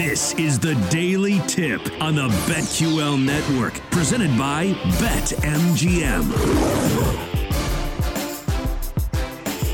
This is the Daily Tip on the BetQL Network, presented by BetMGM.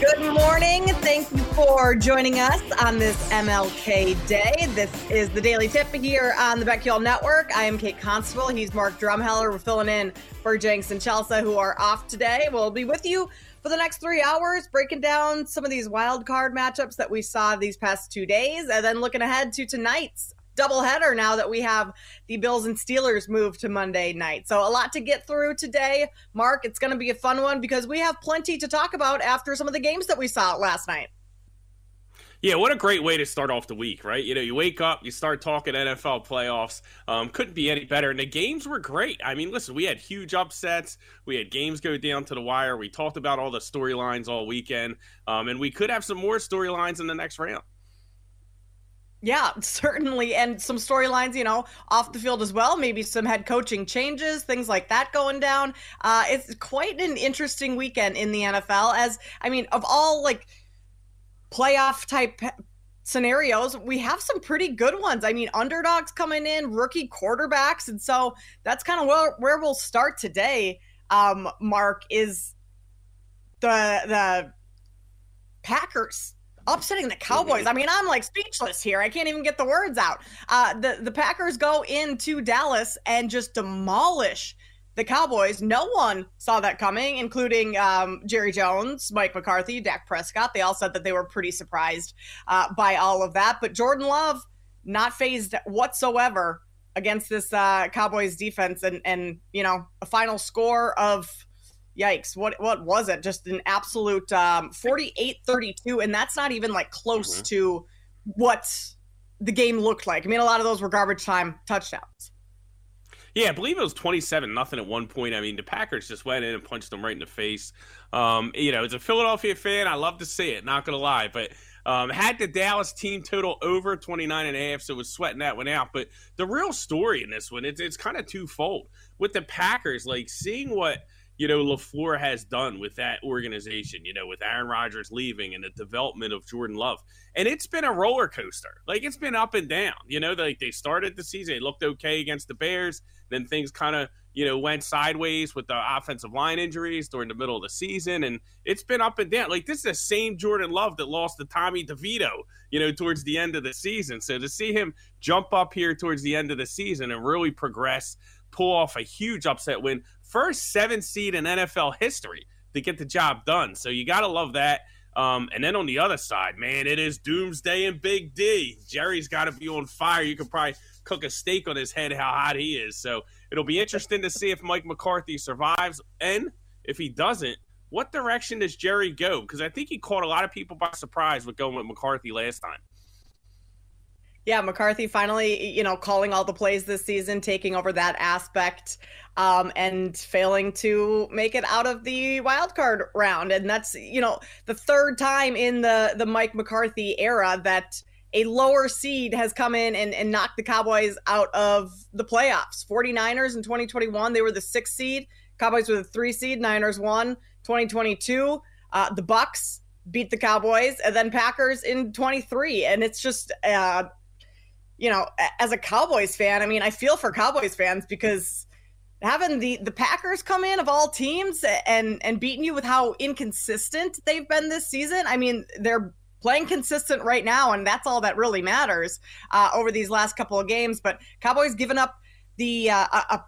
Good morning. Thank you for joining us on this MLK Day. This is the Daily Tip here on the BetQL Network. I am Kate Constable. He's Mark Drumheller. We're filling in for Jenks and Chelsea, who are off today. We'll be with you for the next three hours, breaking down some of these wild card matchups that we saw these past two days, and then looking ahead to tonight's doubleheader now that we have the Bills and Steelers move to Monday night. So a lot to get through today. Mark, it's going to be a fun one because we have plenty to talk about after some of the games that we saw last night. Yeah, what a great way to start off the week, right? You know, you wake up, you start talking NFL playoffs. Um, couldn't be any better. And the games were great. I mean, listen, we had huge upsets. We had games go down to the wire. We talked about all the storylines all weekend. Um, and we could have some more storylines in the next round. Yeah, certainly. And some storylines, you know, off the field as well. Maybe some head coaching changes, things like that going down. Uh, it's quite an interesting weekend in the NFL. As, I mean, of all like, playoff type scenarios, we have some pretty good ones. I mean, underdogs coming in, rookie quarterbacks. And so that's kind of where, where we'll start today, um, Mark, is the the Packers upsetting the Cowboys. I mean, I'm like speechless here. I can't even get the words out. Uh, the the Packers go into Dallas and just demolish the Cowboys. No one saw that coming, including um, Jerry Jones, Mike McCarthy, Dak Prescott. They all said that they were pretty surprised uh, by all of that. But Jordan Love, not phased whatsoever against this uh, Cowboys defense, and and you know a final score of yikes what what was it just an absolute um 48-32 and that's not even like close mm-hmm. to what the game looked like i mean a lot of those were garbage time touchdowns yeah, I believe it was 27 nothing at one point. I mean, the Packers just went in and punched them right in the face. Um, you know, as a Philadelphia fan, I love to see it, not going to lie. But um, had the Dallas team total over 29 and a half, so was sweating that one out. But the real story in this one, it's, it's kind of twofold. With the Packers, like seeing what – you know, LaFleur has done with that organization, you know, with Aaron Rodgers leaving and the development of Jordan Love. And it's been a roller coaster. Like it's been up and down. You know, like they started the season, they looked okay against the Bears, then things kind of, you know, went sideways with the offensive line injuries during the middle of the season. And it's been up and down. Like this is the same Jordan Love that lost to Tommy DeVito, you know, towards the end of the season. So to see him jump up here towards the end of the season and really progress pull off a huge upset win. First seven seed in NFL history to get the job done. So you got to love that. Um, and then on the other side, man, it is doomsday and Big D. Jerry's got to be on fire. You could probably cook a steak on his head how hot he is. So it'll be interesting to see if Mike McCarthy survives. And if he doesn't, what direction does Jerry go? Because I think he caught a lot of people by surprise with going with McCarthy last time. Yeah, McCarthy finally, you know, calling all the plays this season, taking over that aspect, um, and failing to make it out of the wild card round. And that's, you know, the third time in the the Mike McCarthy era that a lower seed has come in and, and knocked the Cowboys out of the playoffs. 49ers in 2021, they were the sixth seed. Cowboys were the three seed. Niners won 2022. Uh, the Bucs beat the Cowboys, and then Packers in 23. And it's just uh, you know, as a Cowboys fan, I mean, I feel for Cowboys fans because having the the Packers come in of all teams and and beating you with how inconsistent they've been this season. I mean, they're playing consistent right now, and that's all that really matters uh, over these last couple of games. But Cowboys giving up the uh, a,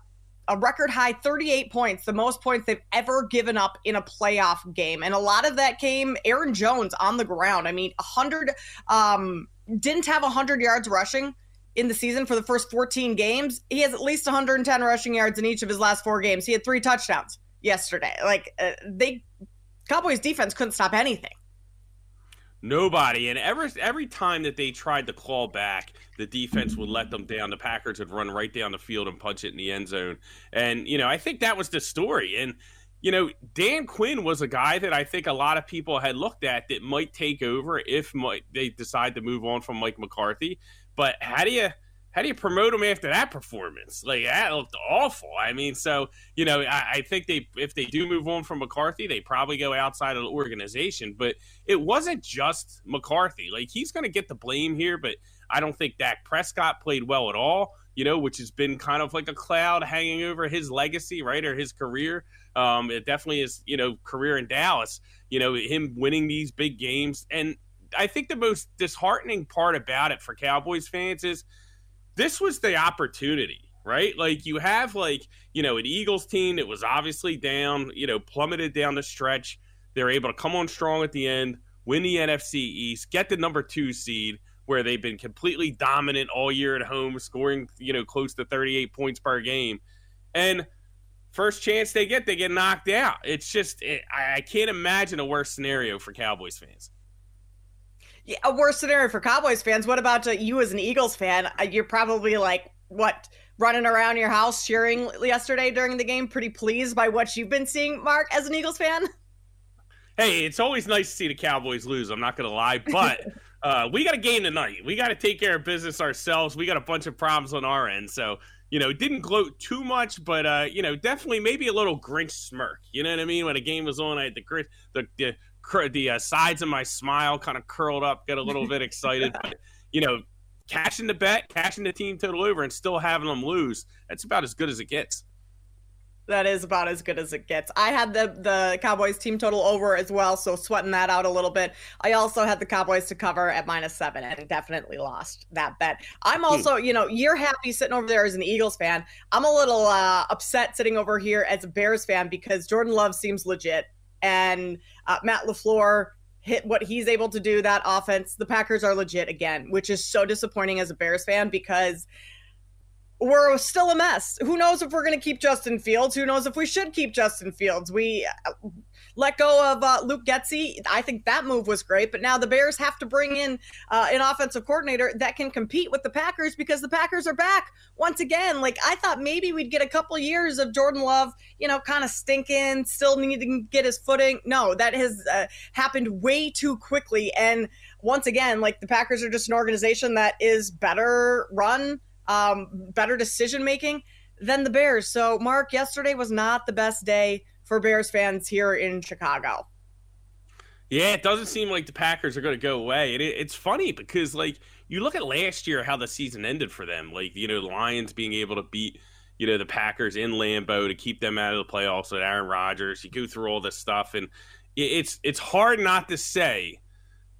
a record high 38 points, the most points they've ever given up in a playoff game. And a lot of that came Aaron Jones on the ground. I mean, 100 um, didn't have 100 yards rushing in the season for the first 14 games. He has at least 110 rushing yards in each of his last four games. He had three touchdowns yesterday. Like uh, they Cowboys defense couldn't stop anything. Nobody. And every every time that they tried to claw back, the defense would let them down. The Packers would run right down the field and punch it in the end zone. And you know, I think that was the story. And you know, Dan Quinn was a guy that I think a lot of people had looked at that might take over if they decide to move on from Mike McCarthy. But how do you how do you promote him after that performance? Like that looked awful. I mean, so you know, I, I, think they if they do move on from McCarthy, they probably go outside of the organization. But it wasn't just McCarthy. Like he's going to get the blame here, but I don't think Dak Prescott played well at all. You know, which has been kind of like a cloud hanging over his legacy, right, or his career. Um, it definitely is, you know, career in Dallas. You know, him winning these big games, and I think the most disheartening part about it for Cowboys fans is this was the opportunity right? Like you have like, you know, an Eagles team that was obviously down, you know, plummeted down the stretch. They're able to come on strong at the end, win the NFC East, get the number 2 seed where they've been completely dominant all year at home, scoring, you know, close to 38 points per game. And first chance they get, they get knocked out. It's just it, I, I can't imagine a worse scenario for Cowboys fans yeah, a worse scenario for Cowboys fans. What about uh, you as an Eagles fan? Uh, you're probably like, what, running around your house cheering yesterday during the game, pretty pleased by what you've been seeing, Mark, as an Eagles fan? Hey, it's always nice to see the Cowboys lose. I'm not going to lie, but uh, we got a game tonight. We got to take care of business ourselves. We got a bunch of problems on our end. So, you know, didn't gloat too much, but, uh, you know, definitely maybe a little Grinch smirk. You know what I mean? When a game was on, I had the, the, the the uh, sides of my smile kind of curled up, get a little bit excited. But, you know, cashing the bet, cashing the team total over, and still having them lose, that's about as good as it gets. That is about as good as it gets. I had the the Cowboys team total over as well, so sweating that out a little bit. I also had the Cowboys to cover at minus seven and definitely lost that bet. I'm hmm. also, you know, you're happy sitting over there as an Eagles fan. I'm a little uh, upset sitting over here as a Bears fan because Jordan Love seems legit and uh, Matt LaFleur hit what he's able to do that offense the packers are legit again which is so disappointing as a bears fan because we're still a mess who knows if we're going to keep justin fields who knows if we should keep justin fields we let go of uh, Luke Getsy. I think that move was great, but now the Bears have to bring in uh, an offensive coordinator that can compete with the Packers because the Packers are back once again. Like I thought maybe we'd get a couple years of Jordan Love, you know, kind of stinking, still needing to get his footing. No, that has uh, happened way too quickly. And once again, like the Packers are just an organization that is better run, um, better decision making than the Bears. So, Mark, yesterday was not the best day for Bears fans here in Chicago. Yeah, it doesn't seem like the Packers are going to go away. It, it's funny because, like, you look at last year how the season ended for them. Like, you know, the Lions being able to beat, you know, the Packers in Lambeau to keep them out of the playoffs with Aaron Rodgers. You go through all this stuff, and it's it's hard not to say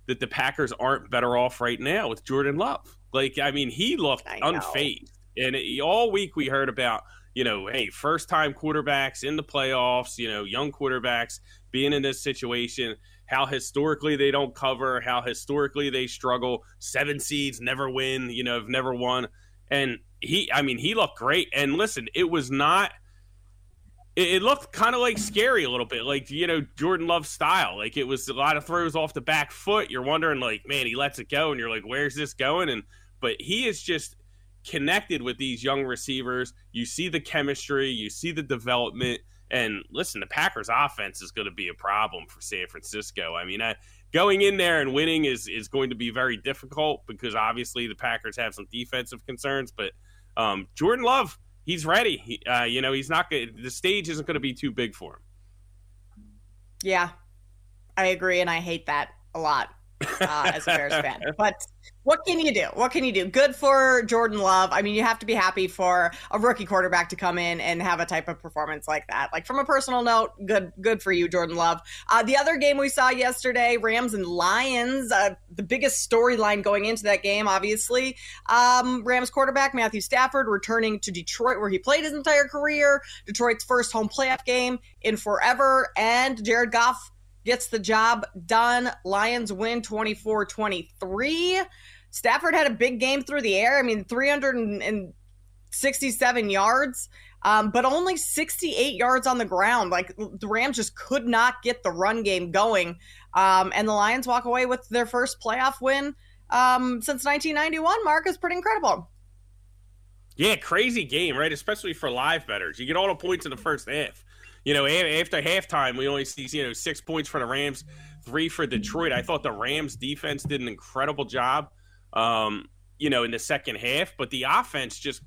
that the Packers aren't better off right now with Jordan Love. Like, I mean, he looked unfazed, and it, all week we heard about you know, hey, first time quarterbacks in the playoffs, you know, young quarterbacks being in this situation, how historically they don't cover, how historically they struggle. Seven seeds never win, you know, have never won. And he, I mean, he looked great. And listen, it was not, it, looked kind of like scary a little bit, like, you know, Jordan Love style. Like it was a lot of throws off the back foot. You're wondering, like, man, he lets it go. And you're like, where's this going? And, but he is just, connected with these young receivers. You see the chemistry, you see the development. And listen, the Packers' offense is going to be a problem for San Francisco. I mean, I, going in there and winning is is going to be very difficult because obviously the Packers have some defensive concerns. But um, Jordan Love, he's ready. He, uh, you know, he's not going. The stage isn't going to be too big for him. Yeah, I agree, and I hate that a lot uh, as a Bears fan. But what can you do? What can you do? Good for Jordan Love. I mean, you have to be happy for a rookie quarterback to come in and have a type of performance like that. Like from a personal note, good good for you, Jordan Love. Uh, the other game we saw yesterday, Rams and Lions. Uh, the biggest storyline going into that game, obviously, um, Rams quarterback Matthew Stafford returning to Detroit, where he played his entire career. Detroit's first home playoff game in forever, and Jared Goff gets the job done. Lions win 24 23. Stafford had a big game through the air. I mean, 367 yards, um, but only 68 yards on the ground. Like the Rams just could not get the run game going. Um, and the Lions walk away with their first playoff win um, since 1991. Mark is pretty incredible. Yeah, crazy game, right? Especially for live betters. You get all the points in the first half you know, after halftime, we only see you know six points for the Rams, three for Detroit. I thought the Rams defense did an incredible job, um, you know, in the second half, but the offense just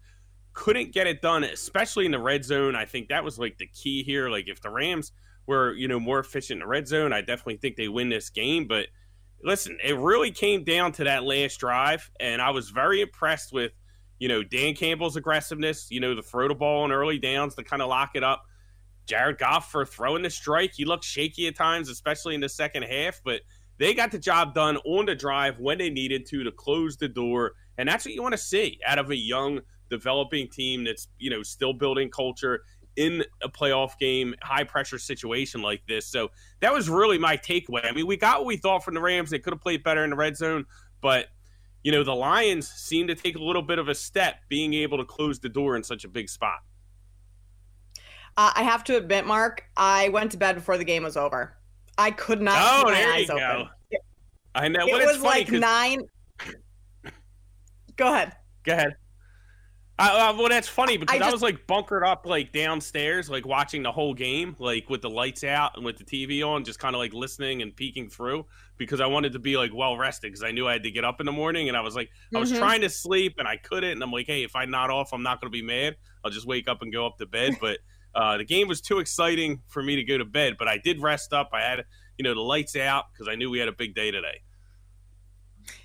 couldn't get it done, especially in the red zone. I think that was like the key here. Like if the Rams were you know more efficient in the red zone, I definitely think they win this game. But listen, it really came down to that last drive, and I was very impressed with you know Dan Campbell's aggressiveness. You know, the throw the ball in early downs to kind of lock it up. Jared Goff for throwing the strike. He looked shaky at times, especially in the second half, but they got the job done on the drive when they needed to to close the door. And that's what you want to see out of a young, developing team that's, you know, still building culture in a playoff game, high pressure situation like this. So that was really my takeaway. I mean, we got what we thought from the Rams. They could have played better in the red zone, but you know, the Lions seem to take a little bit of a step being able to close the door in such a big spot. Uh, I have to admit, Mark, I went to bed before the game was over. I could not oh, keep my eyes open. Go. I know. It was like nine. Go ahead. Go ahead. Uh, well, that's funny because I, just, I, was like bunkered up, like downstairs, like watching the whole game, like with the lights out and with the TV on, just kind of like listening and peeking through because I wanted to be like well rested because I knew I had to get up in the morning and I was like, I was mm-hmm. trying to sleep and I couldn't. And I'm like, hey, if I nod off, I'm not going to be mad. I'll just wake up and go up to bed. But uh, the game was too exciting for me to go to bed, but I did rest up. I had, you know, the lights out because I knew we had a big day today.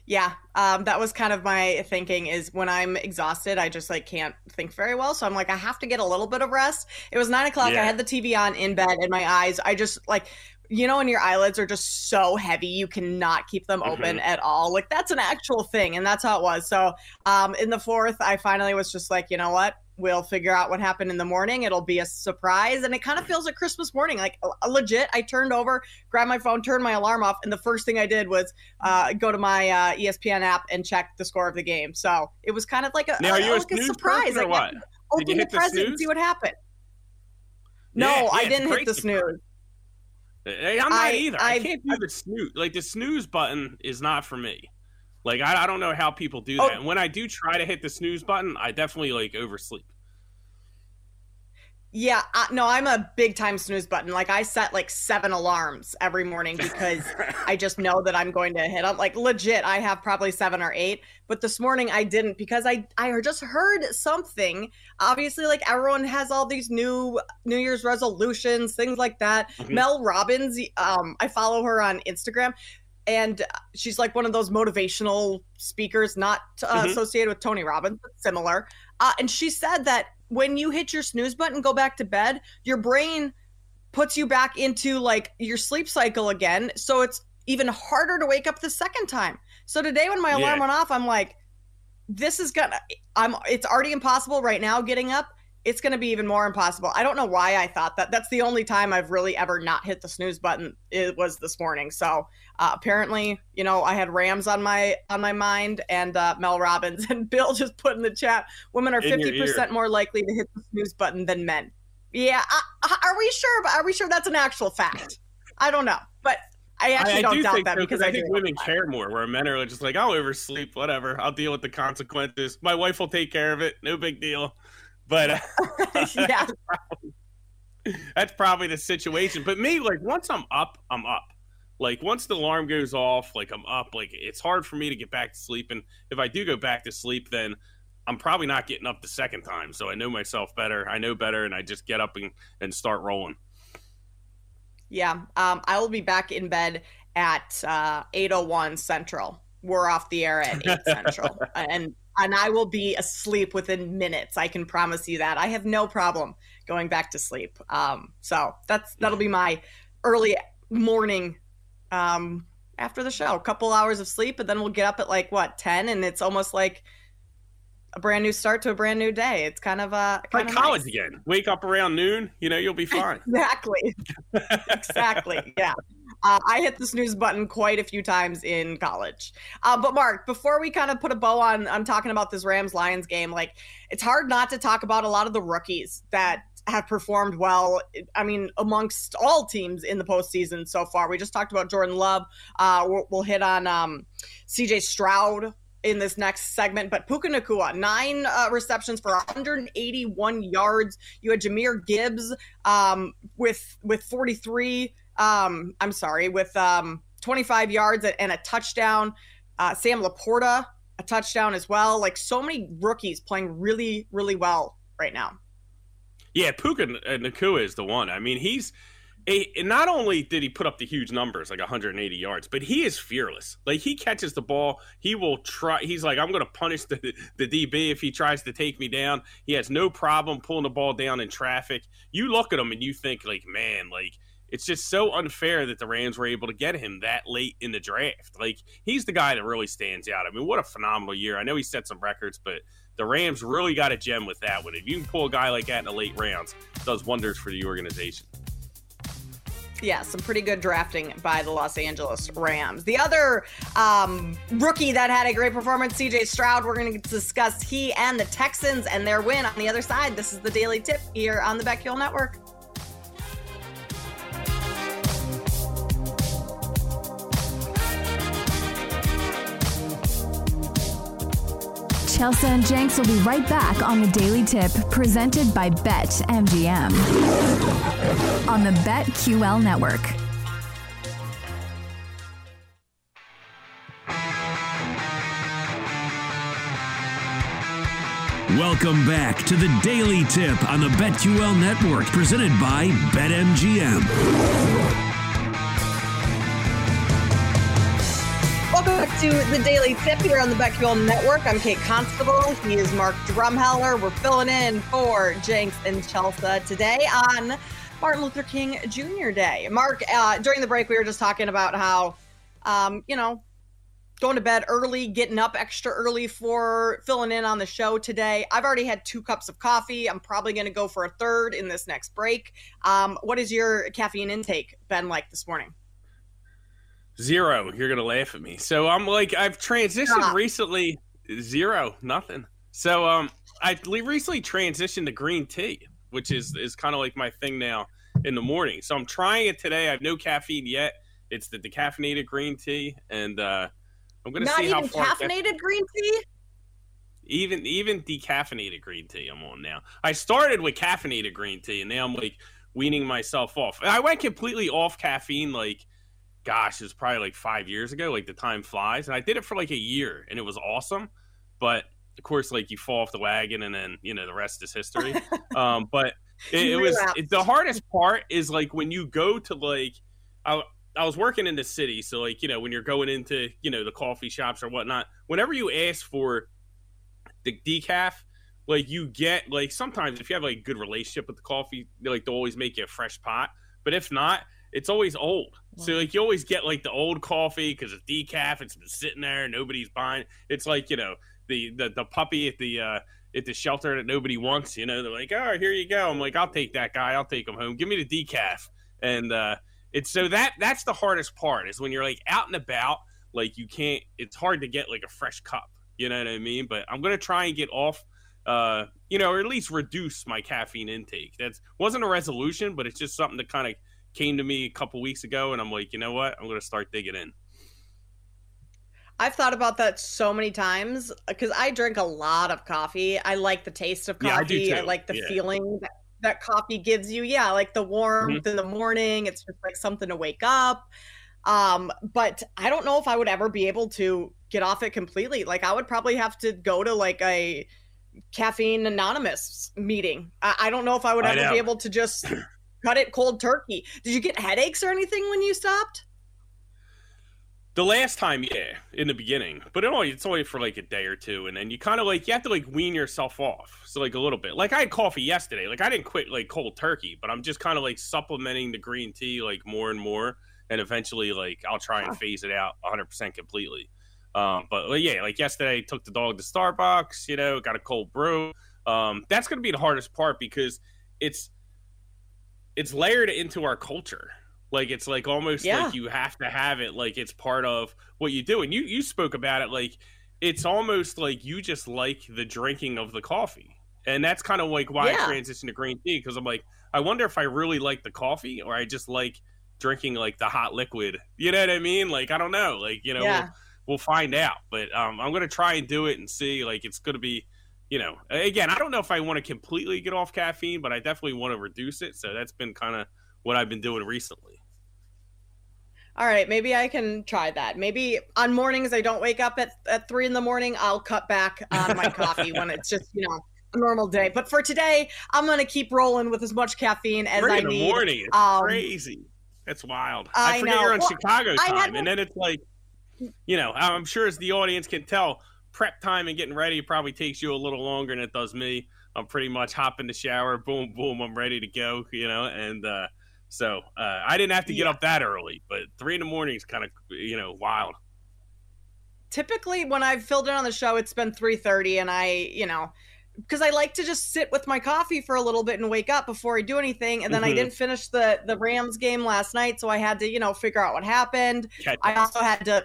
Yeah, um, that was kind of my thinking. Is when I'm exhausted, I just like can't think very well. So I'm like, I have to get a little bit of rest. It was nine o'clock. Yeah. I had the TV on in bed, and my eyes. I just like you know when your eyelids are just so heavy you cannot keep them open mm-hmm. at all like that's an actual thing and that's how it was so um in the fourth i finally was just like you know what we'll figure out what happened in the morning. It'll be a surprise. And it kind of feels like Christmas morning. Like a, legit, I turned over, grabbed my phone, turned my alarm off, and the first thing I did was uh, go to my uh, ESPN app and check the score of the game. So it was kind of like a, now, a, like a surprise. Or what? Open the present and see what happened. No, yeah, yeah, I didn't hit the snooze. Hey, I'm not I, either. I, I can't do the snooze. Like the snooze button is not for me. Like I, I don't know how people do oh. that. Oh. And when I do try to hit the snooze button, I definitely like oversleep. Yeah, uh, no, I'm a big time snooze button. Like I set like seven alarms every morning because I just know that I'm going to hit them. Like legit, I have probably seven or eight. But this morning I didn't because I I just heard something. Obviously, like everyone has all these new New Year's resolutions, things like that. Mm-hmm. Mel Robbins, um, I follow her on Instagram and she's like one of those motivational speakers, not uh, mm-hmm. associated with Tony Robbins, but similar. Uh, and she said that when you hit your snooze button, go back to bed, your brain puts you back into like your sleep cycle again. So it's even harder to wake up the second time. So today, when my alarm yeah. went off, I'm like, this is gonna, I'm, it's already impossible right now getting up it's going to be even more impossible. I don't know why I thought that. That's the only time I've really ever not hit the snooze button. It was this morning. So uh, apparently, you know, I had Rams on my on my mind and uh, Mel Robbins and Bill just put in the chat. Women are fifty percent more likely to hit the snooze button than men. Yeah, uh, are we sure? Are we sure that's an actual fact? I don't know, but I actually I, I don't do doubt that because I, I think women care more. Where men are just like, I'll oversleep, whatever. I'll deal with the consequences. My wife will take care of it. No big deal. But uh, yeah, that's probably, that's probably the situation. But me, like once I'm up, I'm up. Like once the alarm goes off, like I'm up. Like it's hard for me to get back to sleep. And if I do go back to sleep, then I'm probably not getting up the second time. So I know myself better. I know better, and I just get up and, and start rolling. Yeah, um, I will be back in bed at uh, 8:01 Central. We're off the air at 8 Central, and and I will be asleep within minutes. I can promise you that. I have no problem going back to sleep. Um, so that's that'll be my early morning um, after the show. A couple hours of sleep, and then we'll get up at like what 10, and it's almost like a brand new start to a brand new day. It's kind of uh like college nice. again. Wake up around noon, you know, you'll be fine. exactly. exactly. Yeah. Uh, I hit the snooze button quite a few times in college. Uh, but Mark, before we kind of put a bow on on talking about this Rams Lions game, like it's hard not to talk about a lot of the rookies that have performed well. I mean, amongst all teams in the postseason so far. We just talked about Jordan Love. Uh, we'll, we'll hit on um, C.J. Stroud in this next segment. But Puka Nacua, nine uh, receptions for 181 yards. You had Jahmyr Gibbs um, with with 43. Um, I'm sorry, with um, 25 yards and a touchdown. Uh, Sam LaPorta, a touchdown as well. Like so many rookies playing really, really well right now. Yeah, Puka Nacua is the one. I mean, he's a, not only did he put up the huge numbers, like 180 yards, but he is fearless. Like he catches the ball, he will try. He's like, I'm going to punish the, the DB if he tries to take me down. He has no problem pulling the ball down in traffic. You look at him and you think, like, man, like it's just so unfair that the Rams were able to get him that late in the draft. Like he's the guy that really stands out. I mean, what a phenomenal year! I know he set some records, but the Rams really got a gem with that one. If you can pull a guy like that in the late rounds, does wonders for the organization yeah, some pretty good drafting by the Los Angeles Rams. The other um, rookie that had a great performance, CJ Stroud, we're going to discuss he and the Texans and their win on the other side. This is the Daily Tip here on the BetQL Network. Chelsea and Jenks will be right back on the Daily Tip presented by Bet MGM on the BetQL network. Welcome back to the Daily Tip on the BetQL network presented by BetMGM. To the Daily Tip here on the BetQL Network. I'm Kate Constable. He is Mark Drumheller. We're filling in for Jenks and Chelsea today on Martin Luther King Jr. Day. Mark, uh, during the break, we were just talking about how, um, you know, going to bed early, getting up extra early for filling in on the show today. I've already had two cups of coffee. I'm probably going to go for a third in this next break. Um, what is your caffeine intake been like this morning? Zero. You're gonna laugh at me. So I'm like, I've transitioned recently. Zero, nothing. So um, I recently transitioned to green tea, which is is kind of like my thing now in the morning. So I'm trying it today. I have no caffeine yet. It's the decaffeinated green tea, and uh, I'm gonna Not see how far. caffeinated green tea. Even even decaffeinated green tea, I'm on now. I started with caffeinated green tea, and now I'm like weaning myself off. I went completely off caffeine, like gosh, it was probably like five years ago. Like the time flies, and I did it for like a year, and it was awesome. But of course, like you fall off the wagon, and then you know the rest is history. um, but it, it was it, the hardest part is like when you go to like I, I was working in the city, so like you know when you're going into you know the coffee shops or whatnot, whenever you ask for the decaf, like you get like sometimes if you have like a good relationship with the coffee, like they'll always make you a fresh pot. But if not, it's always old. So like you always get like the old coffee because it's decaf. It's been sitting there, nobody's buying. It's like you know the the, the puppy at the uh, at the shelter that nobody wants. You know they're like, oh, here you go. I'm like, I'll take that guy. I'll take him home. Give me the decaf. And uh, it's so that that's the hardest part is when you're like out and about. Like you can't. It's hard to get like a fresh cup. You know what I mean? But I'm gonna try and get off. Uh, you know, or at least reduce my caffeine intake. That's wasn't a resolution, but it's just something to kind of came to me a couple weeks ago, and I'm like, you know what? I'm going to start digging in. I've thought about that so many times because I drink a lot of coffee. I like the taste of coffee. Yeah, I, I, like the yeah. feeling that, that, coffee gives you. Yeah, like the warmth mm-hmm. in the morning. It's just like something to wake up. Um, but I don't know if I would ever be able to get off it completely. Like I would probably have to go to like a caffeine anonymous meeting. I, I don't know if I would ever be able to just cut it cold turkey. Did you get headaches or anything when you stopped? The last time, yeah, in the beginning, but it only it's only for like a day or two, and then you kind of like you have to like wean yourself off, so like a little bit. Like I had coffee yesterday, like I didn't quit like cold turkey, but I'm just kind of like supplementing the green tea like more and more, and eventually like I'll try and phase it out 100 percent completely. Um, but well, yeah, like yesterday, took the dog to Starbucks, you know, got a cold brew. Um, that's going to be the hardest part because it's it's layered into our culture like it's like almost Yeah. like you have to have it like it's part of what you do. And you you spoke about it like it's almost like you just like the drinking of the coffee. And that's kind of like why I Yeah. transitioned to green tea because I'm like I wonder if I really like the coffee or I just like drinking like the hot liquid. You know what I mean? Like I don't know. Like you know Yeah. we'll, we'll find out. But um, I'm gonna try and do it and see. Like it's gonna be. You know, again, I don't know if I want to completely get off caffeine, but I definitely want to reduce it. So that's been kind of what I've been doing recently. All right, maybe I can try that. Maybe on mornings I don't wake up at, at three in the morning, I'll cut back on my coffee when it's just, you know, a normal day. But for today, I'm going to keep rolling with as much caffeine as Three I in the need. morning. It's Um, crazy. That's wild. I, I forget know. you're on Well, Chicago I had time, and then it's like, you know, I'm sure as the audience can tell, prep time and getting ready probably takes you a little longer than it does me. I'm pretty much hop in the shower, boom, boom, I'm ready to go, you know, and uh, so uh, I didn't have to get Yeah. up that early, but three in the morning is kind of, you know, wild. typically when I've filled in on the show, it's been 3:30 and I, you know, because I like to just sit with my coffee for a little bit and wake up before I do anything. And then I Mhm. didn't finish the the Rams game last night, so I had to, you know, figure out what happened. I also had to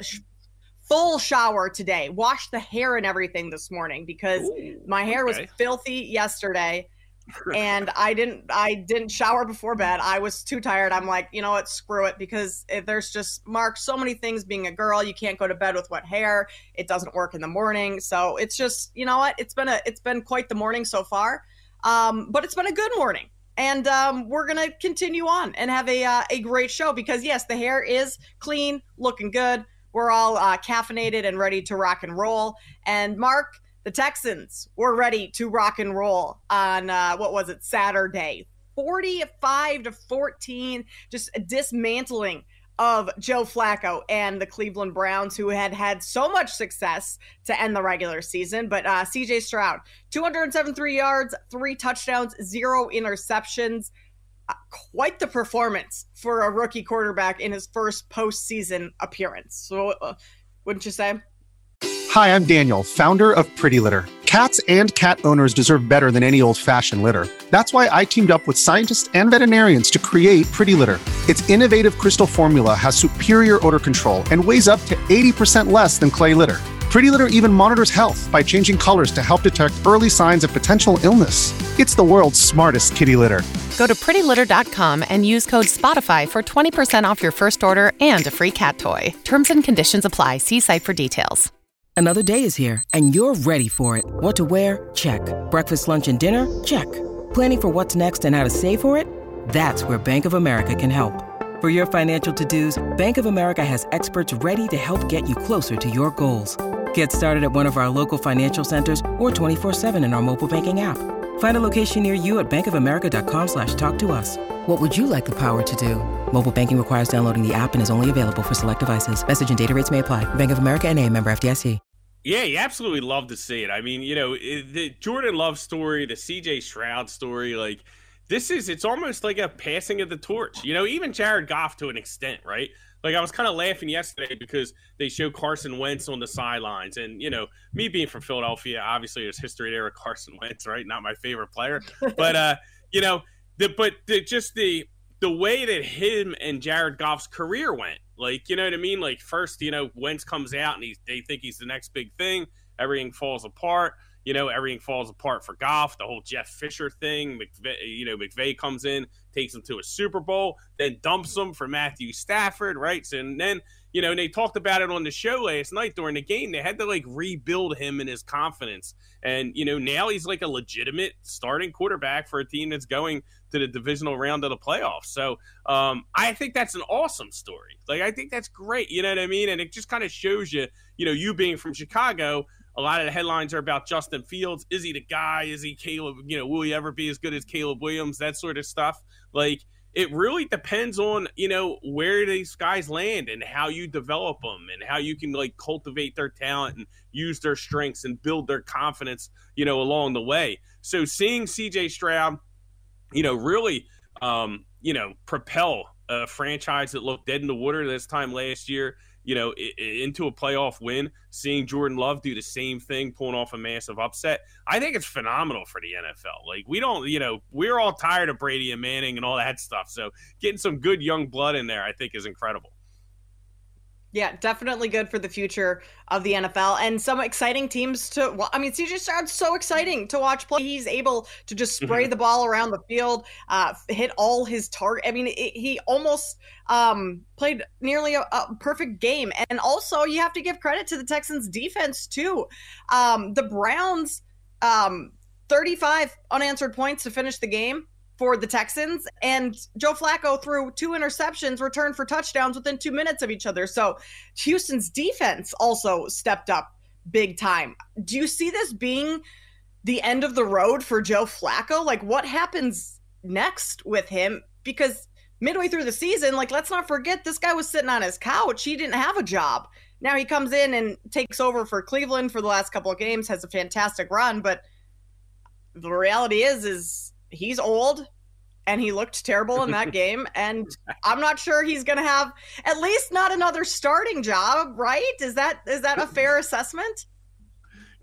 full shower today, wash the hair and everything this morning because Ooh, my hair was filthy yesterday and I didn't I didn't shower before bed. I was too tired. I'm like, you know what, screw it because there's just Mark so many things being a girl. You can't go to bed with wet hair. It doesn't work in the morning. So it's just, you know what? It's been a it's been quite the morning so far. Um, but it's been a good morning. And um, we're gonna continue on and have a uh, a great show because yes, the hair is clean, looking good. We're all uh, caffeinated and ready to rock and roll. And Mark, the Texans were ready to rock and roll on uh, what was it Saturday, forty-five to fourteen, just a dismantling of Joe Flacco and the Cleveland Browns, who had had so much success to end the regular season. But uh, C.J. Stroud, two hundred and seventy-three yards, three touchdowns, zero interceptions. Uh, quite the performance for a rookie quarterback in his first postseason appearance. So, uh, wouldn't you say? Hi, I'm Daniel, founder of Pretty Litter. Cats and cat owners deserve better than any old fashioned litter. That's why I teamed up with scientists and veterinarians to create Pretty Litter. Its innovative crystal formula has superior odor control and weighs up to 80% less than clay litter. Pretty Litter even monitors health by changing colors to help detect early signs of potential illness. It's the world's smartest kitty litter. Go to prettylitter.com and use code SPOTIFY for 20% off your first order and a free cat toy. Terms and conditions apply. See site for details. Another day is here, and you're ready for it. What to wear? Check. Breakfast, lunch, and dinner? Check. Planning for what's next and how to save for it? That's where Bank of America can help. For your financial to dos, Bank of America has experts ready to help get you closer to your goals. Get started at one of our local financial centers or 24-7 in our mobile banking app. Find a location near you at bankofamerica.com slash talk to us. What would you like the power to do? Mobile banking requires downloading the app and is only available for select devices. Message and data rates may apply. Bank of America and a member FDIC. Yeah, you absolutely love to see it. I mean, you know, the Jordan Love story, the CJ Stroud story, like this is it's almost like a passing of the torch. You know, even Jared Goff to an extent, right? Like I was kind of laughing yesterday because they show Carson Wentz on the sidelines, and you know, me being from Philadelphia, obviously there's history there with Carson Wentz, right? Not my favorite player, but uh, you know, the but the, just the the way that him and Jared Goff's career went. Like, you know what I mean? Like, first, you know, Wentz comes out and he's, they think he's the next big thing. Everything falls apart. You know, everything falls apart for Goff. The whole Jeff Fisher thing. McVay, you know, McVay comes in, takes him to a Super Bowl, then dumps him for Matthew Stafford, right? So, and then, you know, and they talked about it on the show last night during the game. They had to like rebuild him and his confidence. And, you know, now he's like a legitimate starting quarterback for a team that's going to the divisional round of the playoffs. So um, I think that's an awesome story. Like, I think that's great. You know what I mean? And it just kind of shows you, you know, you being from Chicago, a lot of the headlines are about Justin Fields. Is he the guy? Is he Caleb? You know, will he ever be as good as Caleb Williams? That sort of stuff. Like, it really depends on you know where these guys land and how you develop them and how you can like cultivate their talent and use their strengths and build their confidence you know along the way so seeing cj stroud you know really um you know propel a franchise that looked dead in the water this time last year you know, into a playoff win, seeing Jordan Love do the same thing, pulling off a massive upset. I think it's phenomenal for the NFL. Like, we don't, you know, we're all tired of Brady and Manning and all that stuff. So getting some good young blood in there, I think, is incredible. Yeah, definitely good for the future of the NFL and some exciting teams to. Well, I mean, CJ Stroud's so exciting to watch play. He's able to just spray mm-hmm. the ball around the field, uh, hit all his target. I mean, it, he almost um, played nearly a, a, perfect game. And also, you have to give credit to the Texans' defense too. Um, the Browns, um, 35 unanswered points to finish the game for the Texans. And Joe Flacco threw two interceptions, returned for touchdowns within two minutes of each other. So Houston's defense also stepped up big time. Do you see this being the end of the road for Joe Flacco? Like, what happens next with him? Because midway through the season, like, let's not forget this guy was sitting on his couch. He didn't have a job. Now he comes in and takes over for Cleveland for the last couple of games, has a fantastic run, but the reality is is he's old and he looked terrible in that game and i'm not sure he's going to have at least not another starting job right is that is that a fair assessment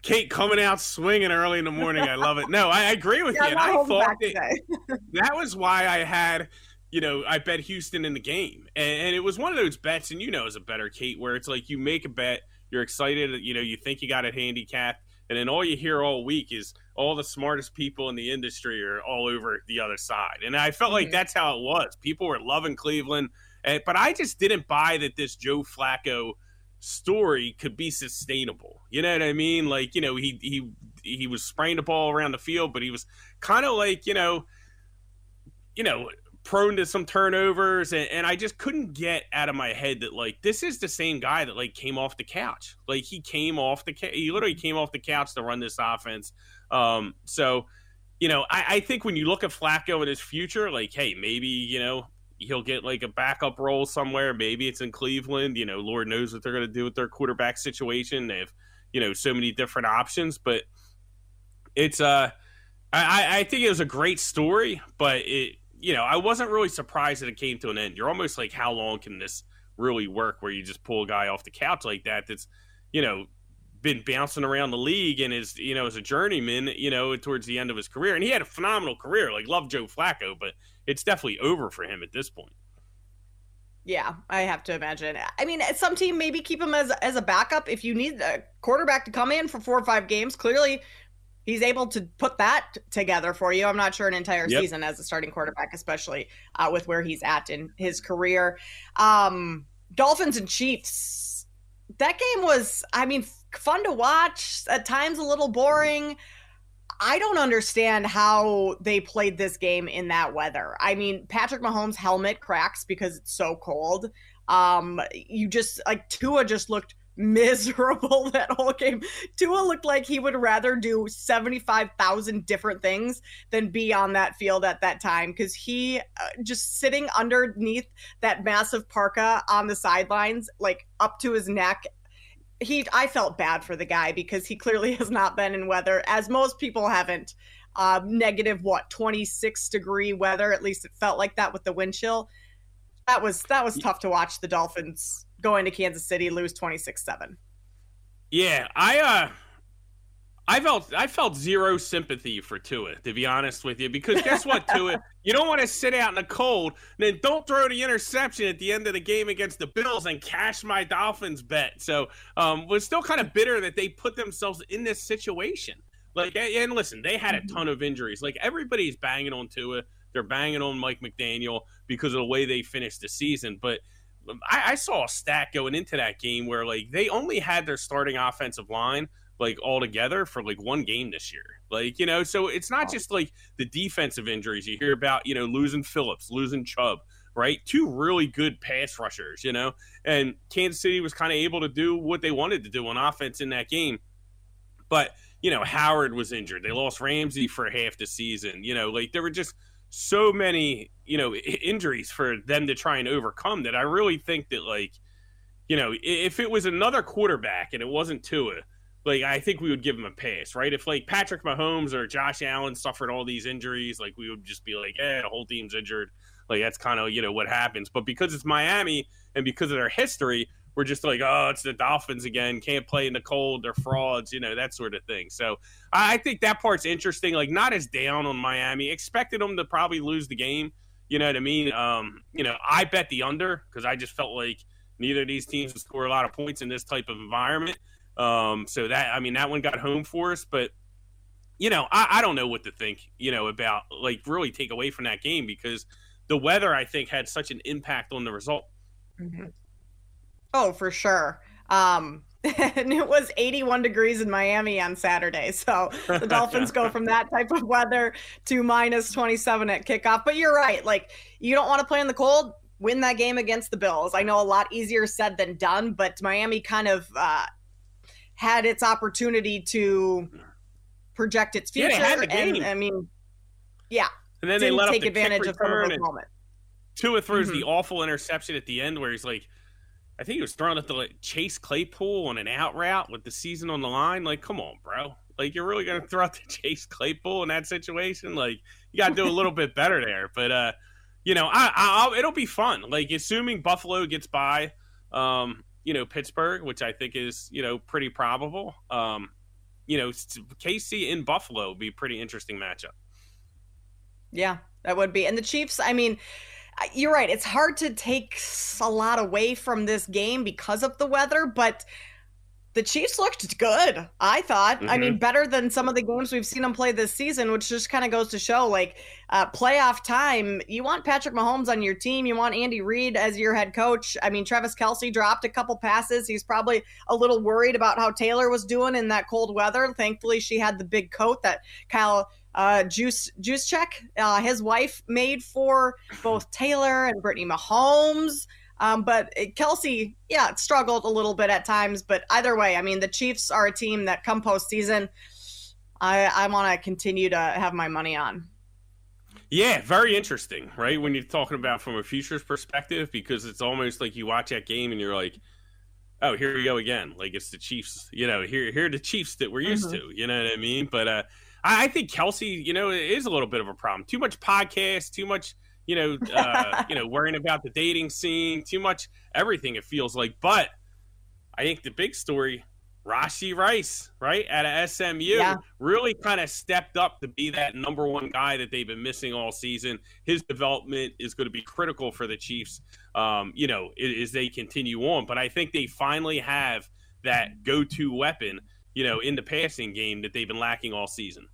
Kate coming out swinging early in the morning. I love it. No, I, agree with yeah, you. I thought that, that was why I had, you know, I bet Houston in the game. And, and, it was one of those bets, and you know, as a better Kate, where it's like you make a bet, you're excited, you know, you think you got it handicapped, and then all you hear all week is all the smartest people in the industry are all over the other side. And I felt like mm-hmm. that's how it was. People were loving Cleveland, and, but I just didn't buy that this Joe Flacco story could be sustainable. You know what I mean? Like, you know, he he he was spraying the ball around the field, but he was kind of like, you know, you know, prone to some turnovers and, and, I just couldn't get out of my head that like this is the same guy that like came off the couch. Like he came off the ca- he literally came off the couch to run this offense. Um, so you know, I, I think when you look at Flacco and his future, like, hey, maybe, you know, he'll get like a backup role somewhere. Maybe it's in Cleveland. You know, Lord knows what they're to do with their quarterback situation. They have, you know, so many different options. But it's uh, I I think it was a great story, but it you know, I wasn't really surprised that it came to an end. You're almost like, how long can this really work where you just pull a guy off the couch like that that's, you know, been bouncing around the league and is, you know, as a journeyman, you know, towards the end of his career. And he had a phenomenal career. Like, love Joe Flacco, but it's definitely over for him at this point. Yeah, I have to imagine. I mean, some team maybe keep him as as a backup if you need a quarterback to come in for four or five games. Clearly, he's able to put that together for you. I'm not sure an entire yep. season as a starting quarterback, especially uh, with where he's at in his career. Um, Dolphins and Chiefs. That game was, I mean, fun to watch. At times, a little boring. I don't understand how they played this game in that weather. I mean, Patrick Mahomes' helmet cracks because it's so cold. Um, you just like Tua just looked miserable that whole game. Tua looked like he would rather do 75,000 different things than be on that field at that time because he uh, just sitting underneath that massive parka on the sidelines, like up to his neck. He, I felt bad for the guy because he clearly has not been in weather, as most people haven't. Uh, negative what 26 degree weather. At least it felt like that with the wind chill. That was that was tough to watch the Dolphins going to Kansas City lose 26-7. Yeah, I uh I felt I felt zero sympathy for Tua, to be honest with you, because guess what, Tua? You don't want to sit out in the cold, then don't throw the interception at the end of the game against the Bills and cash my Dolphins bet. So um was still kind of bitter that they put themselves in this situation. Like and listen, they had a mm-hmm. ton of injuries. Like everybody's banging on Tua. They're banging on Mike McDaniel because of the way they finished the season. But I, I saw a stat going into that game where like they only had their starting offensive line like all together for like one game this year. Like, you know, so it's not just like the defensive injuries you hear about, you know, losing Phillips, losing Chubb, right? Two really good pass rushers, you know, and Kansas City was kind of able to do what they wanted to do on offense in that game. But, you know, Howard was injured. They lost Ramsey for half the season. You know, like there were just so many you know injuries for them to try and overcome that I really think that like you know if it was another quarterback and it wasn't Tua like I think we would give him a pass, right? If like Patrick Mahomes or Josh Allen suffered all these injuries, like we would just be like, "Eh, the whole team's injured." Like that's kind of you know what happens. But because it's Miami and because of their history, we're just like, "Oh, it's the Dolphins again. Can't play in the cold. They're frauds," you know that sort of thing. So I think that part's interesting. Like not as down on Miami. Expected them to probably lose the game. You know what I mean? Um, you know, I bet the under because I just felt like neither of these teams would score a lot of points in this type of environment. Um, so that I mean that one got home for us, but you know I, I don't know what to think. You know about like really take away from that game because the weather I think had such an impact on the result. Mm-hmm. Oh, for sure. Um, and it was 81 degrees in Miami on Saturday. So the Dolphins go from that type of weather to minus 27 at kickoff. But you're right. Like, you don't want to play in the cold. Win that game against the Bills. I know a lot easier said than done, but Miami kind of uh, had its opportunity to project its future. Yeah, had the game. And, I mean, yeah. And then they let take the advantage of some of those moments. Tua throws Mm-hmm. the awful interception at the end where he's like, I think he was throwing at the like, Chase Claypool on an out route with the season on the line. Like, come on, bro. Like, you're really going to throw out the Chase Claypool in that situation? Like, you got to do a little bit better there. But, uh, you know, I, I, I'll, it'll be fun. Like, assuming Buffalo gets by, um, you know, Pittsburgh, which I think is, you know, pretty probable. Um, you know, KC in Buffalo would be pretty interesting matchup. Yeah, that would be. And the Chiefs, I mean, you're right. It's hard to take a lot away from this game because of the weather, but the Chiefs looked good, I thought. Mm-hmm. I mean, better than some of the games we've seen them play this season, which just kind of goes to show like uh, playoff time. You want Patrick Mahomes on your team, you want Andy Reid as your head coach. I mean, Travis Kelce dropped a couple passes. He's probably a little worried about how Taylor was doing in that cold weather. Thankfully, she had the big coat that Kyle uh, Juice check. uh, his wife, made for both Taylor and Brittany Mahomes. Um, but Kelce, yeah, struggled a little bit at times. But either way, I mean, the Chiefs are a team that come postseason, I, I want to continue to have my money on. Yeah, very interesting, right? When you're talking about from a futures perspective, because it's almost like you watch that game and you're like, oh, here we go again. Like it's the Chiefs, you know, here here are the Chiefs that we're used mm-hmm. to, you know what I mean? But uh, I, I think Kelce, you know, is a little bit of a problem. Too much podcast, too much you know, uh, you know, worrying about the dating scene, too much everything. It feels like, but I think the big story, Rashee Rice, right at SMU, yeah. really kind of stepped up to be that number one guy that they've been missing all season. His development is going to be critical for the Chiefs, um, you know, as they continue on. But I think they finally have that go-to weapon, you know, in the passing game that they've been lacking all season.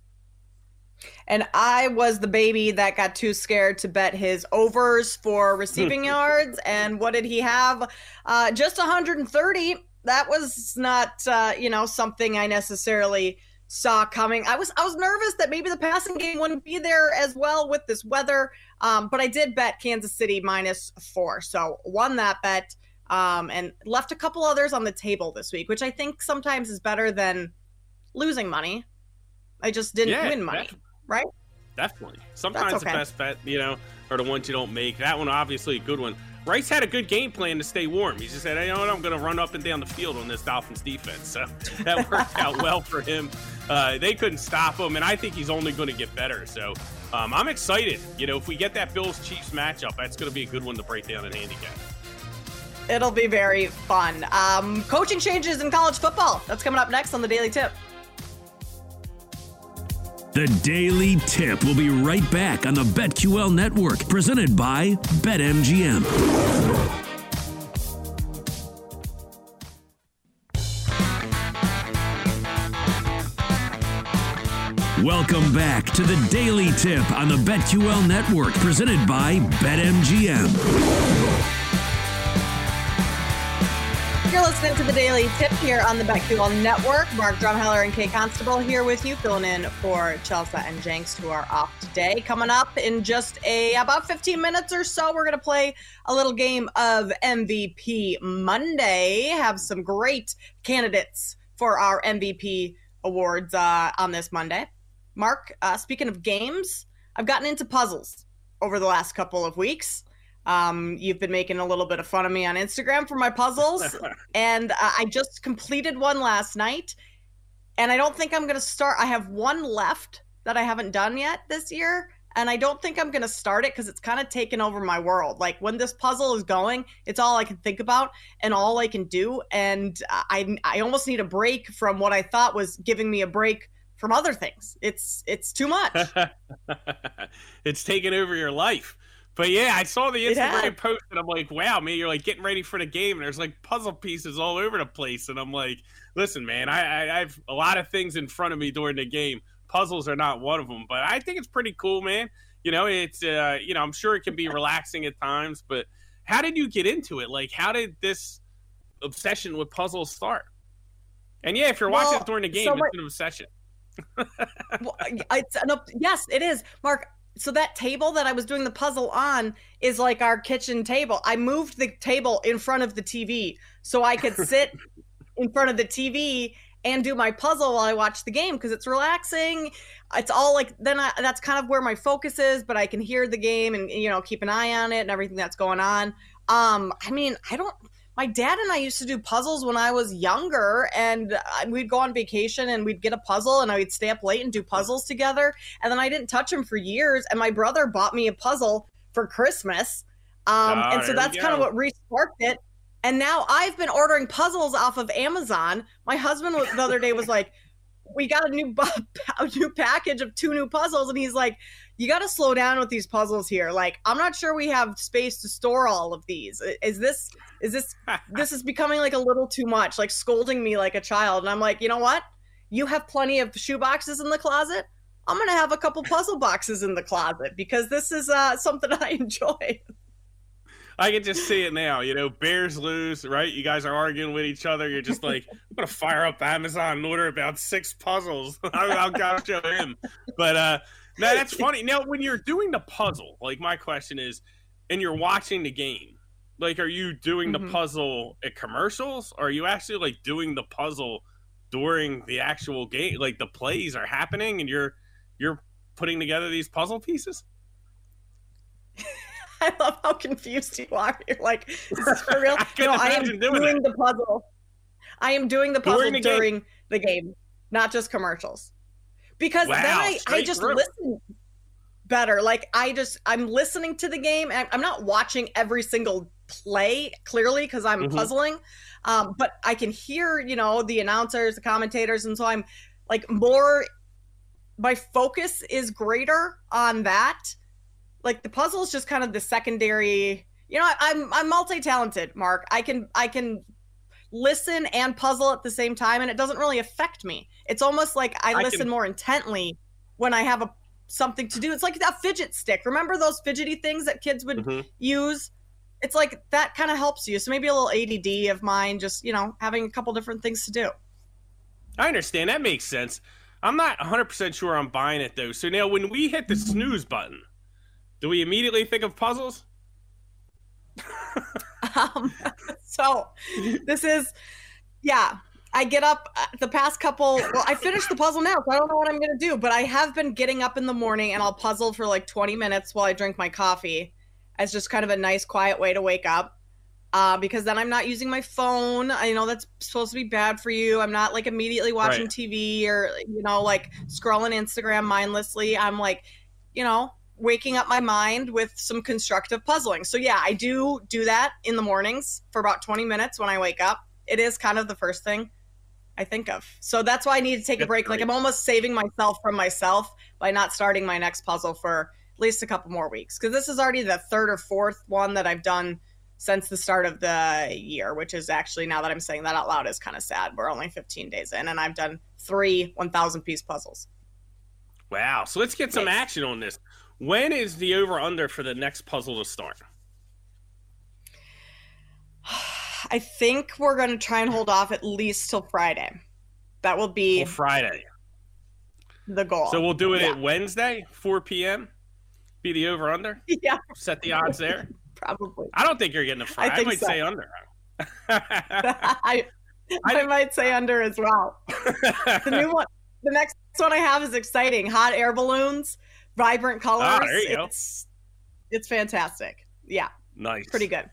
And I was the baby that got too scared to bet his overs for receiving yards. And what did he have? Uh, just 130. That was not, uh, you know, something I necessarily saw coming. I was I was nervous that maybe the passing game wouldn't be there as well with this weather. Um, but I did bet Kansas City minus four, so won that bet. Um, and left a couple others on the table this week, which I think sometimes is better than losing money. I just didn't yeah, win money, right? Definitely. Sometimes okay. the best bet, you know, are the ones you don't make. That one, obviously, a good one. Rice had a good game plan to stay warm. He just said, hey, you know what? I'm going to run up and down the field on this Dolphins defense. So that worked out well for him. Uh, they couldn't stop him, and I think he's only going to get better. So um, I'm excited. You know, if we get that Bills Chiefs matchup, that's going to be a good one to break down and handicap. It'll be very fun. Um, coaching changes in college football. That's coming up next on the Daily Tip. The Daily Tip will be right back on the BetQL Network, presented by BetMGM. Welcome back to the Daily Tip on the BetQL Network, presented by BetMGM. You're listening to the Daily Tip here on the BetQL Network. Mark Drumheller and Kate Constable here with you, filling in for Chelsea and Jenks, who are off today. Coming up in just a about 15 minutes or so, we're going to play a little game of MVP Monday. Have some great candidates for our MVP awards uh, on this Monday. Mark, uh, speaking of games, I've gotten into puzzles. over the last couple of weeks. Um, you've been making a little bit of fun of me on Instagram for my puzzles, and uh, I just completed one last night. And I don't think I'm going to start. I have one left that I haven't done yet this year, and I don't think I'm going to start it because it's kind of taken over my world. Like when this puzzle is going, it's all I can think about and all I can do, and I I almost need a break from what I thought was giving me a break from other things. It's it's too much. it's taken over your life. But yeah, I saw the Instagram post and I'm like, wow, man, you're like getting ready for the game and there's like puzzle pieces all over the place. And I'm like, listen, man, I, I, I have a lot of things in front of me during the game. Puzzles are not one of them, but I think it's pretty cool, man. You know, it's, uh, you know, I'm sure it can be relaxing at times, but how did you get into it? Like, how did this obsession with puzzles start? And yeah, if you're well, watching it during the game, so it's an obsession. well, it's an, yes, it is, Mark so that table that I was doing the puzzle on is like our kitchen table. I moved the table in front of the TV so I could sit in front of the TV and do my puzzle while I watch the game because it's relaxing. It's all like then I, that's kind of where my focus is, but I can hear the game and you know keep an eye on it and everything that's going on. Um, I mean, I don't my dad and I used to do puzzles when I was younger, and we'd go on vacation and we'd get a puzzle, and I would stay up late and do puzzles together. And then I didn't touch him for years, and my brother bought me a puzzle for Christmas, um, oh, and so that's kind of what resparked it. And now I've been ordering puzzles off of Amazon. My husband the other day was like, "We got a new a new package of two new puzzles," and he's like you got to slow down with these puzzles here. Like, I'm not sure we have space to store all of these. Is this, is this, this is becoming like a little too much, like scolding me like a child. And I'm like, you know what? You have plenty of shoe boxes in the closet. I'm going to have a couple puzzle boxes in the closet because this is uh, something I enjoy. I can just see it now. You know, Bears lose, right? You guys are arguing with each other. You're just like, I'm gonna fire up Amazon and order about six puzzles. I'll, I'll show him. But uh, now that's funny. Now, when you're doing the puzzle, like my question is, and you're watching the game, like, are you doing mm-hmm. the puzzle at commercials? Or are you actually like doing the puzzle during the actual game? Like the plays are happening, and you're you're putting together these puzzle pieces. I love how confused you are. You're like, is this for real? I no, I am doing, doing the puzzle. I am doing the puzzle during, the, during game. the game, not just commercials because wow, then I, I just through. listen better. Like I just I'm listening to the game. I'm not watching every single play clearly because I'm mm-hmm. puzzling, um, but I can hear you know the announcers, the commentators, and so I'm like more. My focus is greater on that. Like the puzzle is just kind of the secondary. You know, I'm I'm multi talented, Mark. I can I can listen and puzzle at the same time and it doesn't really affect me. It's almost like I, I listen can... more intently when I have a something to do. It's like that fidget stick. Remember those fidgety things that kids would mm-hmm. use? It's like that kind of helps you. So maybe a little ADD of mine, just, you know, having a couple different things to do. I understand. That makes sense. I'm not 100% sure I'm buying it though. So now when we hit the snooze button, do we immediately think of puzzles? um, so this is, yeah. I get up uh, the past couple. Well, I finished the puzzle now, so I don't know what I'm gonna do. But I have been getting up in the morning and I'll puzzle for like 20 minutes while I drink my coffee, as just kind of a nice, quiet way to wake up. Uh, because then I'm not using my phone. I know that's supposed to be bad for you. I'm not like immediately watching right. TV or you know like scrolling Instagram mindlessly. I'm like, you know, waking up my mind with some constructive puzzling. So yeah, I do do that in the mornings for about 20 minutes when I wake up. It is kind of the first thing I think of. So that's why I need to take a break. Like I'm almost saving myself from myself by not starting my next puzzle for at least a couple more weeks because this is already the third or fourth one that I've done since the start of the year, which is actually now that I'm saying that out loud is kind of sad. We're only 15 days in and I've done three 1,000 piece puzzles. Wow. So let's get some action on this. When is the over under for the next puzzle to start? I think we're going to try and hold off at least till Friday. That will be till Friday. The goal. So we'll do it yeah. at Wednesday, 4 p.m. Be the over under. Yeah. Set the odds there. Probably. I don't think you're getting a Friday. I, I might so. say under. I, I, I might say under as well. the new one, the next one I have is exciting. Hot air balloons vibrant colors. Ah, there you it's, It's fantastic. Yeah. Nice. Pretty good.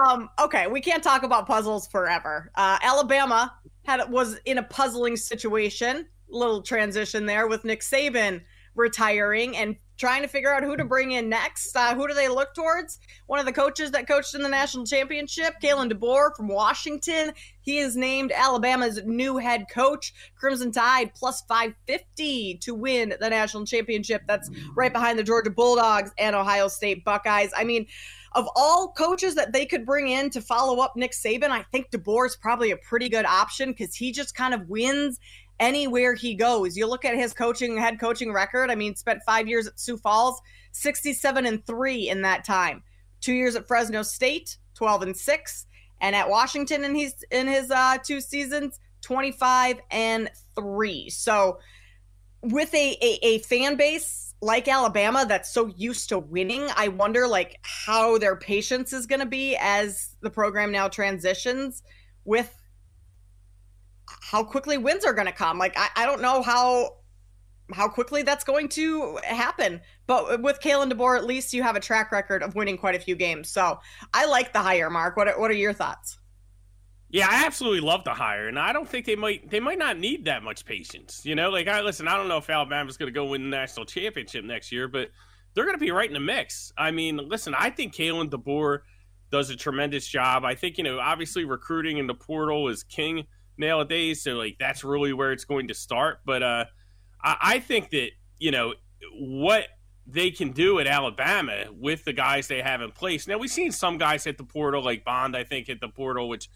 Um, okay, we can't talk about puzzles forever. Uh, Alabama had was in a puzzling situation. Little transition there with Nick Saban retiring and trying to figure out who to bring in next. Uh, who do they look towards? One of the coaches that coached in the national championship, Kalen DeBoer from Washington. He is named Alabama's new head coach. Crimson Tide plus 550 to win the national championship. That's right behind the Georgia Bulldogs and Ohio State Buckeyes. I mean, of all coaches that they could bring in to follow up Nick Saban, I think DeBoer is probably a pretty good option because he just kind of wins anywhere he goes. You look at his coaching head coaching record. I mean, spent five years at Sioux Falls, 67 and three in that time. Two years at Fresno State, 12 and six, and at Washington in his in his uh, two seasons, 25 and three. So with a, a, a fan base like Alabama that's so used to winning, I wonder like how their patience is going to be as the program now transitions with how quickly wins are going to come. Like I, I don't know how how quickly that's going to happen. But with Kalen DeBoer, at least you have a track record of winning quite a few games. So I like the hire, Mark. What are, what are your thoughts? Yeah, I absolutely love the hire, and I don't think they might they might not need that much patience. You know, like I listen, I don't know if Alabama's going to go win the national championship next year, but they're going to be right in the mix. I mean, listen, I think Kalen DeBoer does a tremendous job. I think you know, obviously, recruiting in the portal is king nowadays, so like that's really where it's going to start. But uh, I, I think that you know what they can do at Alabama with the guys they have in place. Now we've seen some guys hit the portal, like Bond, I think hit the portal, which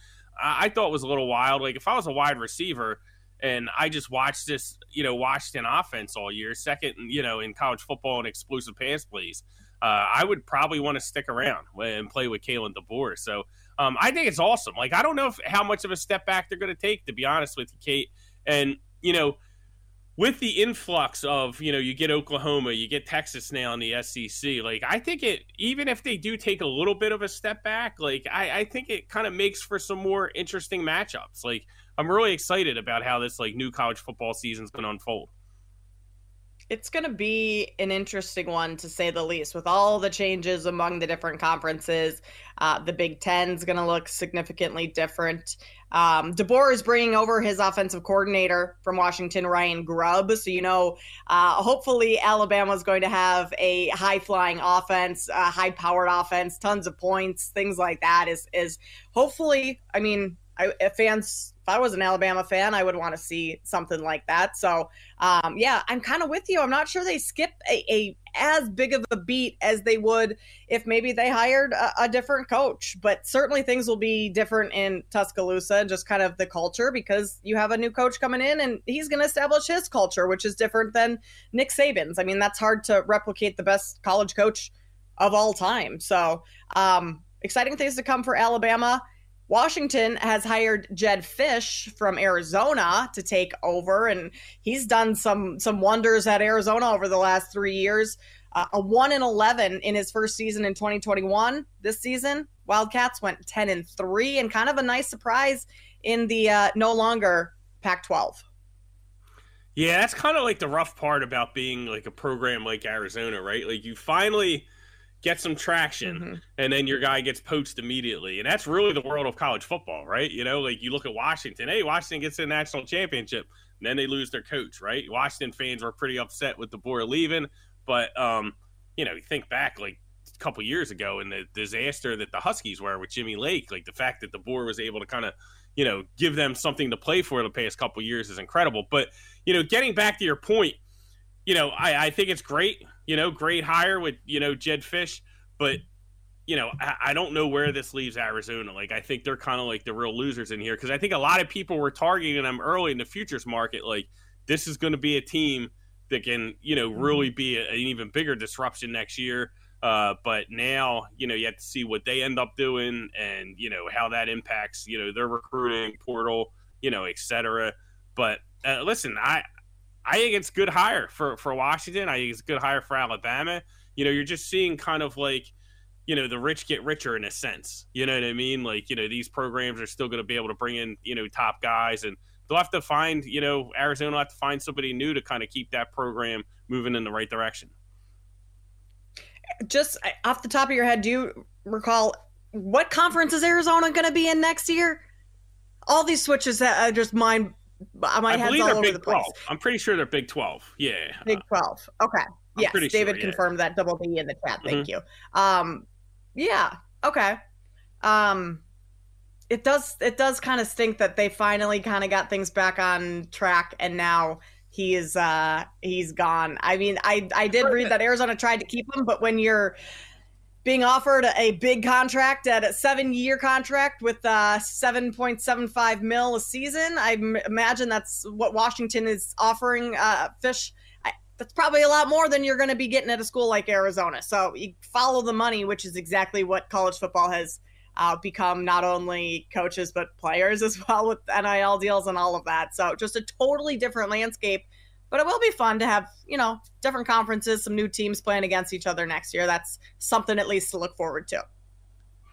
I thought was a little wild. Like if I was a wide receiver and I just watched this, you know, Washington offense all year, second, you know, in college football and explosive pass plays, uh, I would probably want to stick around and play with Kalen DeBoer. So um, I think it's awesome. Like I don't know if, how much of a step back they're going to take, to be honest with you, Kate. And you know, with the influx of you know you get Oklahoma, you get Texas now in the SEC. Like I think it, even if they do take a little bit of a step back, like I, I think it kind of makes for some more interesting matchups. Like I'm really excited about how this like new college football season is going to unfold. It's going to be an interesting one to say the least, with all the changes among the different conferences. Uh, the Big Ten is going to look significantly different. Um, DeBoer is bringing over his offensive coordinator from Washington, Ryan Grubb. So, you know, uh, hopefully Alabama is going to have a high flying offense, a high powered offense, tons of points, things like that. Is, is hopefully, I mean, I, fans if I was an Alabama fan, I would want to see something like that. So, um, yeah, I'm kind of with you. I'm not sure they skip a, a, as big of a beat as they would if maybe they hired a, a, different coach. But certainly things will be different in Tuscaloosa just kind of the culture because you have a new coach coming in and he's going to establish his culture, which is different than Nick Saban's. I mean, that's hard to replicate the best college coach of all time. So, um, exciting things to come for Alabama. Washington has hired Jedd Fisch from Arizona to take over, and he's done some some wonders at Arizona over the last three years. Uh, a one in eleven in his first season in 2021. This season, Wildcats went 10 and three, and kind of a nice surprise in the uh, no longer Pac-12. Yeah, that's kind of like the rough part about being like a program like Arizona, right? Like you finally get some traction, mm-hmm. and then your guy gets poached immediately. And that's really the world of college football, right? You know, like you look at Washington. Hey, Washington gets a national championship, then they lose their coach, right? Washington fans were pretty upset with the DeBoer leaving, but um, you know, you think back like a couple years ago and the disaster that the Huskies were with Jimmy Lake, like the fact that the DeBoer was able to kind of you know give them something to play for the past couple years is incredible. But you know, getting back to your point you know, I, I think it's great, you know, great hire with, you know, Jedd Fisch. but you know, I, I, don't know where this leaves Arizona. Like, I think they're kind of like the real losers in here because I think a lot of people were targeting them early in the futures market. Like, this is going to be a team that can, you know, really be a, an even bigger disruption next year. Uh, but now, you know, you have to see what they end up doing and, you know, how that impacts, you know, their recruiting portal, you know, et cetera. But uh, listen, I, I think it's good hire for for Washington. I think it's good hire for Alabama. You know, you're just seeing kind of like, you know, the rich get richer in a sense. You know what I mean? Like, you know, these programs are still going to be able to bring in, you know, top guys and they'll have to find, you know, Arizona will have to find somebody new to kind of keep that program moving in the right direction. just uh, off the top of your head, do you recall what conference is Arizona going to be in next year? All these switches that are just mind. My I head's believe all they're over Big the place. 12. I'm pretty sure they're Big 12. Yeah. Big Uh, 12. Okay. I'm yes, pretty sure, David yeah. confirmed that double B in the chat. Thank you. Um yeah, okay. Um it does it does kind of stink that they finally kind of got things back on track and now he is uh he's gone. I mean, I I did read that Arizona tried to keep him, but when you're being offered a big contract at a seven year contract with uh 7.75 mil a season. I m- imagine that's what washington is offering uh Fisch. I, that's probably a lot more than you're going to be getting at a school like arizona. So you follow the money which is exactly what college football has uh, become not only coaches but players as well with nil deals and all of that. So just a totally different landscape but it will be fun to have you know different conferences some new teams playing against each other next year that's something at least to look forward to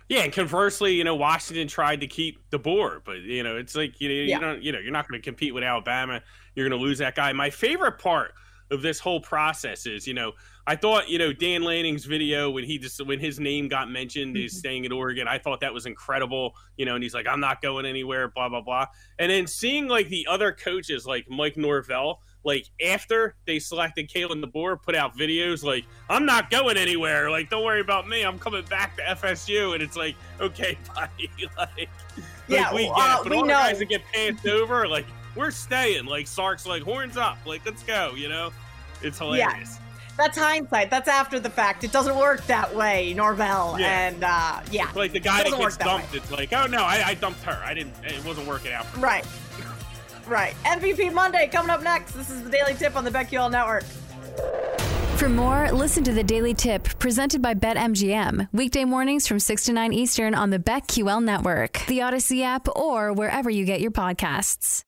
Yeah, and conversely, you know, Washington tried to keep DeBoer, but you know, it's like you know, Yeah. you don't, you know, you're not going to compete with Alabama. You're going to lose that guy. My favorite part of this whole process is, you know, I thought, you know, Dan Lanning's video when he just when his name got mentioned, he's mm-hmm. staying at Oregon. I thought that was incredible, you know, and he's like, I'm not going anywhere, blah blah blah. And then seeing like the other coaches, like Mike Norvell, like after they selected Kalen DeBoer, put out videos like, I'm not going anywhere. Like, don't worry about me. I'm coming back to FSU. And it's like, okay, buddy. like, Yeah, like we get uh, it. But we all know. the guys that get passed over, like, we're staying. Like, Sark's like, horns up. Like, let's go, you know? It's hilarious. that's hindsight that's after the fact it doesn't work that way norvell Yeah. and uh yeah Like the guy that gets that dumped, it's like, oh no, I, I dumped her. I didn't. It wasn't working out. For me. Right mvp monday coming up next this is the daily tip on the BetQL network For more, listen to the Daily Tip presented by BetMGM. Weekday mornings from 6 to 9 Eastern on the BetQL network, the Odyssey app, or wherever you get your podcasts.